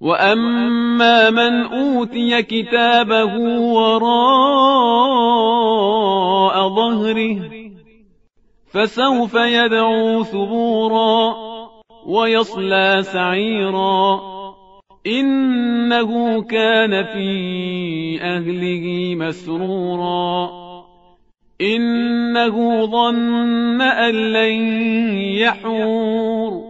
وأما من أوتي كتابه وراء ظهره فسوف يدعو ثبورا ويصلى سعيرا إنه كان في أهله مسرورا إنه ظن أن لن يحور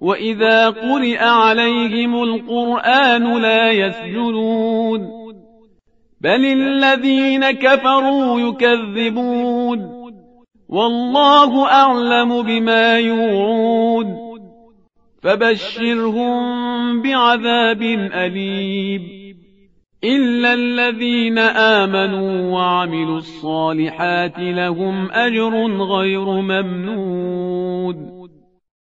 وإذا قرئ عليهم القرآن لا يسجدون بل الذين كفروا يكذبون والله أعلم بما يوعون فبشرهم بعذاب أليم إلا الذين آمنوا وعملوا الصالحات لهم أجر غير ممنون